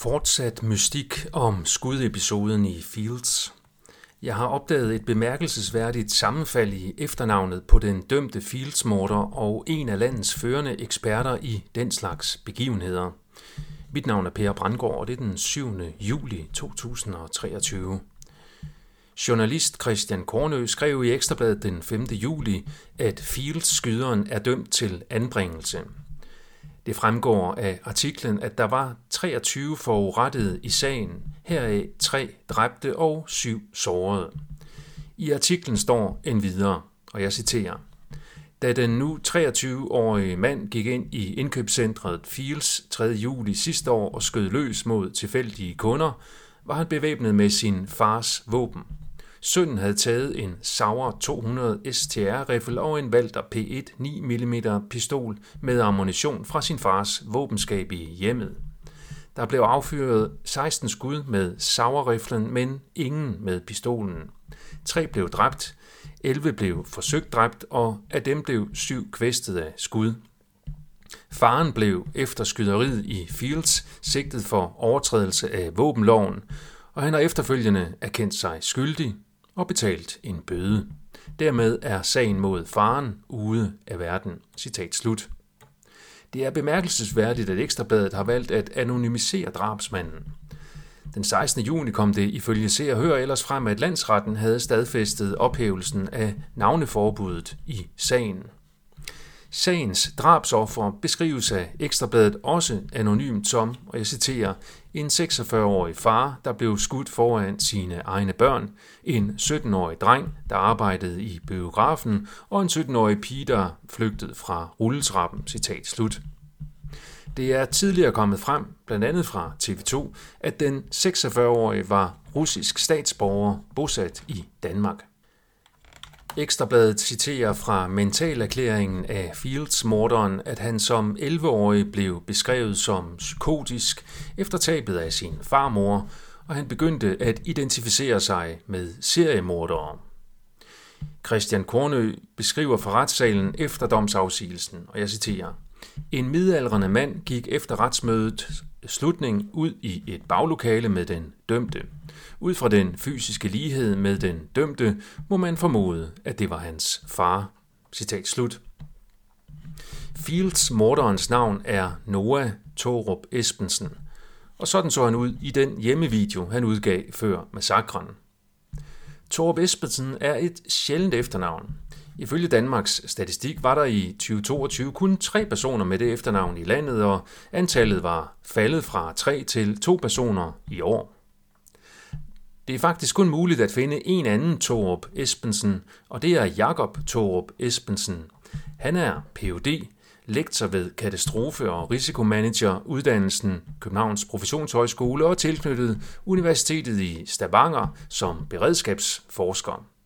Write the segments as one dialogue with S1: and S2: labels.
S1: Fortsat mystik om skudepisoden i Fields. Jeg har opdaget et bemærkelsesværdigt sammenfald i efternavnet på den dømte Fields-morder og en af landets førende eksperter i den slags begivenheder. Mit navn er Per Brandgaard, og det er den 7. juli 2023. Journalist Christian Kornø skrev i Ekstrabladet den 5. juli, at Fields-skyderen er dømt til anbringelse. Det fremgår af artiklen, at der var 23 forurettede i sagen, heraf tre dræbte og syv sårede. I artiklen står en videre, og jeg citerer. Da den nu 23-årige mand gik ind i indkøbscentret Fields 3. juli sidste år og skød løs mod tilfældige kunder, var han bevæbnet med sin fars våben – Sønnen havde taget en Sauer 200 STR-riffel og en Walter P1 9 mm pistol med ammunition fra sin fars våbenskab i hjemmet. Der blev affyret 16 skud med Sauer-riflen, men ingen med pistolen. Tre blev dræbt, 11 blev forsøgt dræbt, og af dem blev syv kvæstet af skud. Faren blev efter skyderiet i Fields sigtet for overtrædelse af våbenloven, og han har efterfølgende erkendt sig skyldig og betalt en bøde. Dermed er sagen mod faren ude af verden. Citat slut. Det er bemærkelsesværdigt, at Ekstrabladet har valgt at anonymisere drabsmanden. Den 16. juni kom det ifølge Se og Hør ellers frem, at landsretten havde stadfæstet ophævelsen af navneforbuddet i sagen. Sagens drabsoffer beskrives af Ekstrabladet også anonymt som, og jeg citerer, en 46-årig far, der blev skudt foran sine egne børn, en 17-årig dreng, der arbejdede i biografen, og en 17-årig pige, der flygtede fra rulletrappen. Citat slut. Det er tidligere kommet frem, blandt andet fra TV2, at den 46-årige var russisk statsborger bosat i Danmark. Ekstrabladet citerer fra mentalerklæringen af Fields-morderen, at han som 11-årig blev beskrevet som psykotisk efter tabet af sin farmor, og han begyndte at identificere sig med seriemordere. Christian Kornø beskriver fra retssalen efter domsafsigelsen, og jeg citerer, en midaldrende mand gik efter retsmødet slutning ud i et baglokale med den dømte. Ud fra den fysiske lighed med den dømte, må man formode, at det var hans far. Citat slut. Fields morderens navn er Noah Torup Espensen, og sådan så han ud i den hjemmevideo, han udgav før massakren. Torup Espensen er et sjældent efternavn. Ifølge Danmarks statistik var der i 2022 kun tre personer med det efternavn i landet, og antallet var faldet fra tre til to personer i år. Det er faktisk kun muligt at finde en anden Torup Espensen, og det er Jakob Torup Espensen. Han er Ph.D., lektor ved katastrofe- og risikomanager uddannelsen Københavns Professionshøjskole og tilknyttet Universitetet i Stavanger som beredskabsforsker.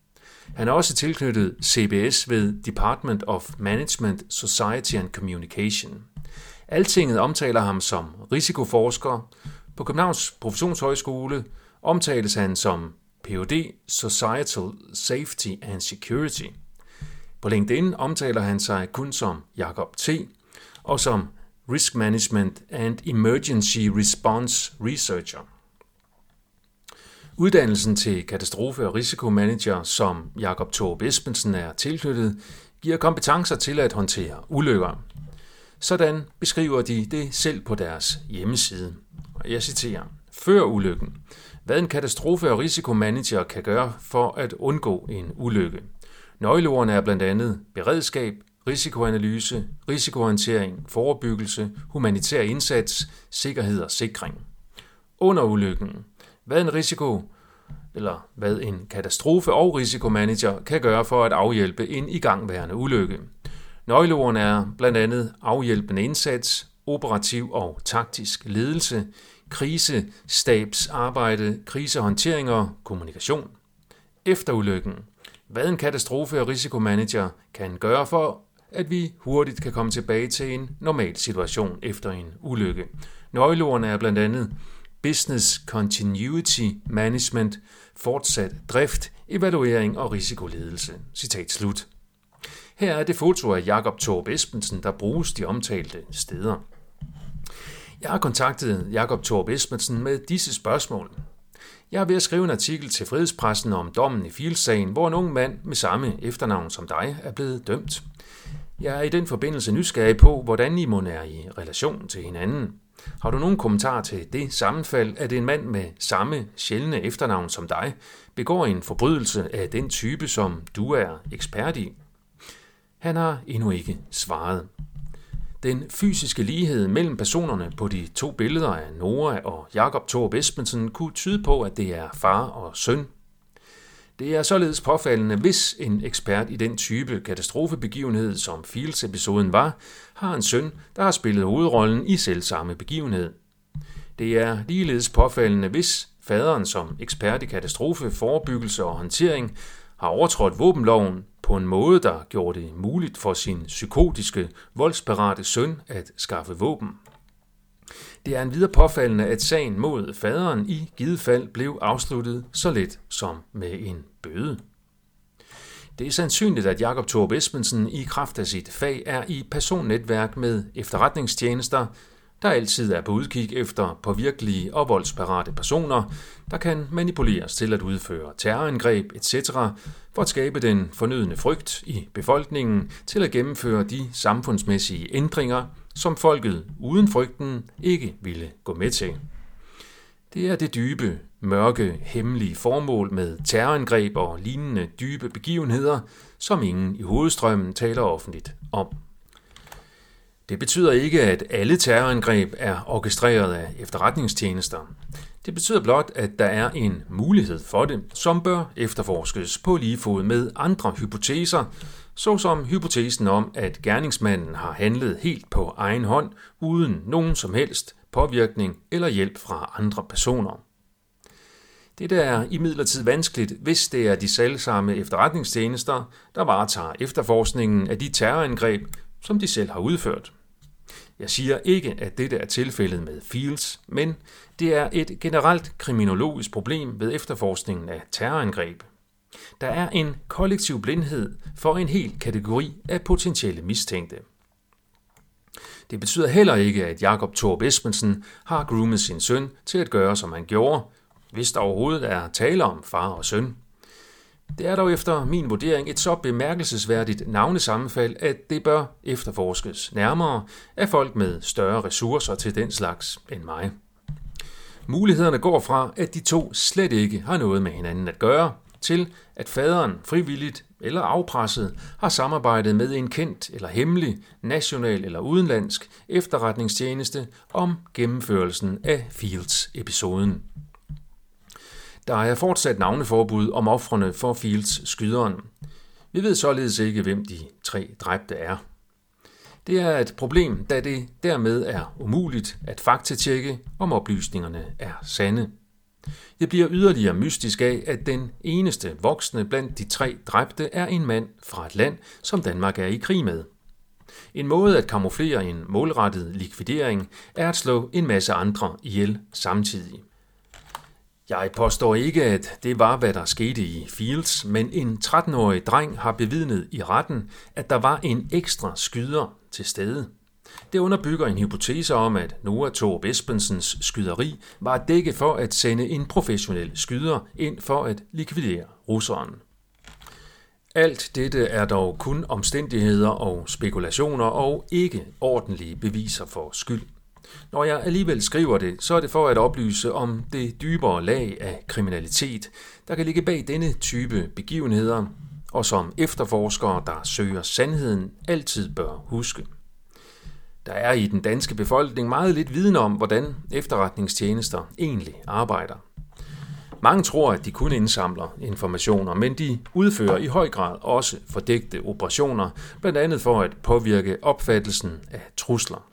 S1: Han er også tilknyttet CBS ved Department of Management, Society and Communication. Altinget omtaler ham som risikoforsker. På Københavns Professionshøjskole omtales han som Ph.D. Societal Safety and Security. På LinkedIn omtaler han sig kun som Jakob T. og som Risk Management and Emergency Response Researcher. Uddannelsen til katastrofe- og risikomanager, som Jakob Torb Espensen er tilknyttet, giver kompetencer til at håndtere ulykker. Sådan beskriver de det selv på deres hjemmeside. Jeg citerer. Før ulykken. Hvad en katastrofe- og risikomanager kan gøre for at undgå en ulykke. Nøgleordene er blandt andet beredskab, risikoanalyse, risikohåndtering, forebyggelse, humanitær indsats, sikkerhed og sikring. Under ulykken hvad en risiko eller hvad en katastrofe- og risikomanager kan gøre for at afhjælpe en igangværende ulykke. Nøgleordene er blandt andet afhjælpende indsats, operativ og taktisk ledelse, krisestabsarbejde, krisehåndtering og kommunikation. Efter ulykken. Hvad en katastrofe- og risikomanager kan gøre for, at vi hurtigt kan komme tilbage til en normal situation efter en ulykke. Nøgleordene er blandt andet Business Continuity Management, fortsat drift, evaluering og risikoledelse. Citat slut. Her er det foto af Jakob Torb Espensen, der bruges de omtalte steder. Jeg har kontaktet Jakob Torb Esbensen med disse spørgsmål. Jeg er ved at skrive en artikel til frihedspressen om dommen i Fields-sagen, hvor en ung mand med samme efternavn som dig er blevet dømt. Jeg er i den forbindelse nysgerrig på, hvordan I må er i relation til hinanden. Har du nogen kommentar til det sammenfald, at en mand med samme sjældne efternavn som dig begår en forbrydelse af den type, som du er ekspert i? Han har endnu ikke svaret. Den fysiske lighed mellem personerne på de to billeder af Nora og Jakob Thor Espensen kunne tyde på, at det er far og søn. Det er således påfaldende, hvis en ekspert i den type katastrofebegivenhed, som Fields-episoden var, har en søn, der har spillet hovedrollen i selvsamme begivenhed. Det er ligeledes påfaldende, hvis faderen som ekspert i katastrofe, forebyggelse og håndtering har overtrådt våbenloven på en måde, der gjorde det muligt for sin psykotiske, voldsparate søn at skaffe våben. Det er en videre påfaldende, at sagen mod faderen i givet fald blev afsluttet så let som med en bøde. Det er sandsynligt, at Jakob Thorup Esbensen i kraft af sit fag er i personnetværk med efterretningstjenester, der altid er på udkig efter påvirkelige og voldsparate personer, der kan manipuleres til at udføre terrorangreb etc. for at skabe den fornødne frygt i befolkningen til at gennemføre de samfundsmæssige ændringer, som folket uden frygten ikke ville gå med til. Det er det dybe, mørke, hemmelige formål med terrorangreb og lignende dybe begivenheder, som ingen i hovedstrømmen taler offentligt om. Det betyder ikke, at alle terrorangreb er orkestreret af efterretningstjenester. Det betyder blot, at der er en mulighed for det, som bør efterforskes på lige fod med andre hypoteser, såsom hypotesen om, at gerningsmanden har handlet helt på egen hånd, uden nogen som helst påvirkning eller hjælp fra andre personer. Det er imidlertid vanskeligt, hvis det er de selvsamme efterretningstjenester, der varetager efterforskningen af de terrorangreb, som de selv har udført. Jeg siger ikke, at dette er tilfældet med Fields, men det er et generelt kriminologisk problem ved efterforskningen af terrorangreb. Der er en kollektiv blindhed for en hel kategori af potentielle mistænkte. Det betyder heller ikke, at Jakob Torb Esbensen har groomet sin søn til at gøre, som han gjorde, hvis der overhovedet er tale om far og søn. Det er dog efter min vurdering et så bemærkelsesværdigt navnesammenfald, at det bør efterforskes nærmere af folk med større ressourcer til den slags end mig. Mulighederne går fra, at de to slet ikke har noget med hinanden at gøre, til at faderen frivilligt eller afpresset har samarbejdet med en kendt eller hemmelig, national eller udenlandsk efterretningstjeneste om gennemførelsen af Fields-episoden. Der er fortsat navneforbud om offrene for Fields skyderen. Vi ved således ikke, hvem de tre dræbte er. Det er et problem, da det dermed er umuligt at faktatjekke, om oplysningerne er sande. Det bliver yderligere mystisk af, at den eneste voksne blandt de tre dræbte er en mand fra et land, som Danmark er i krig med. En måde at kamuflere en målrettet likvidering er at slå en masse andre ihjel samtidig. Jeg påstår ikke, at det var, hvad der skete i Fields, men en 13-årig dreng har bevidnet i retten, at der var en ekstra skyder til stede. Det underbygger en hypotese om, at Noah Torb Espensens skyderi var at dække for at sende en professionel skyder ind for at likvidere russeren. Alt dette er dog kun omstændigheder og spekulationer og ikke ordentlige beviser for skyld. Når jeg alligevel skriver det, så er det for at oplyse om det dybere lag af kriminalitet, der kan ligge bag denne type begivenheder, og som efterforskere, der søger sandheden, altid bør huske. Der er i den danske befolkning meget lidt viden om, hvordan efterretningstjenester egentlig arbejder. Mange tror, at de kun indsamler informationer, men de udfører i høj grad også fordægte operationer, blandt andet for at påvirke opfattelsen af trusler.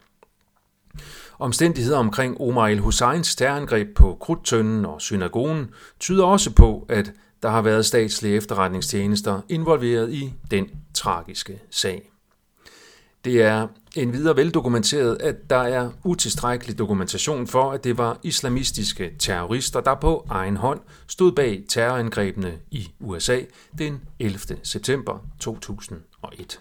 S1: Omstændigheder omkring Omar el-Husseins terrorangreb på Krudtønden og synagogen tyder også på, at der har været statslige efterretningstjenester involveret i den tragiske sag. Det er en videre veldokumenteret, at der er utilstrækkelig dokumentation for, at det var islamistiske terrorister, der på egen hånd stod bag terrorangrebene i USA den 11. september 2001.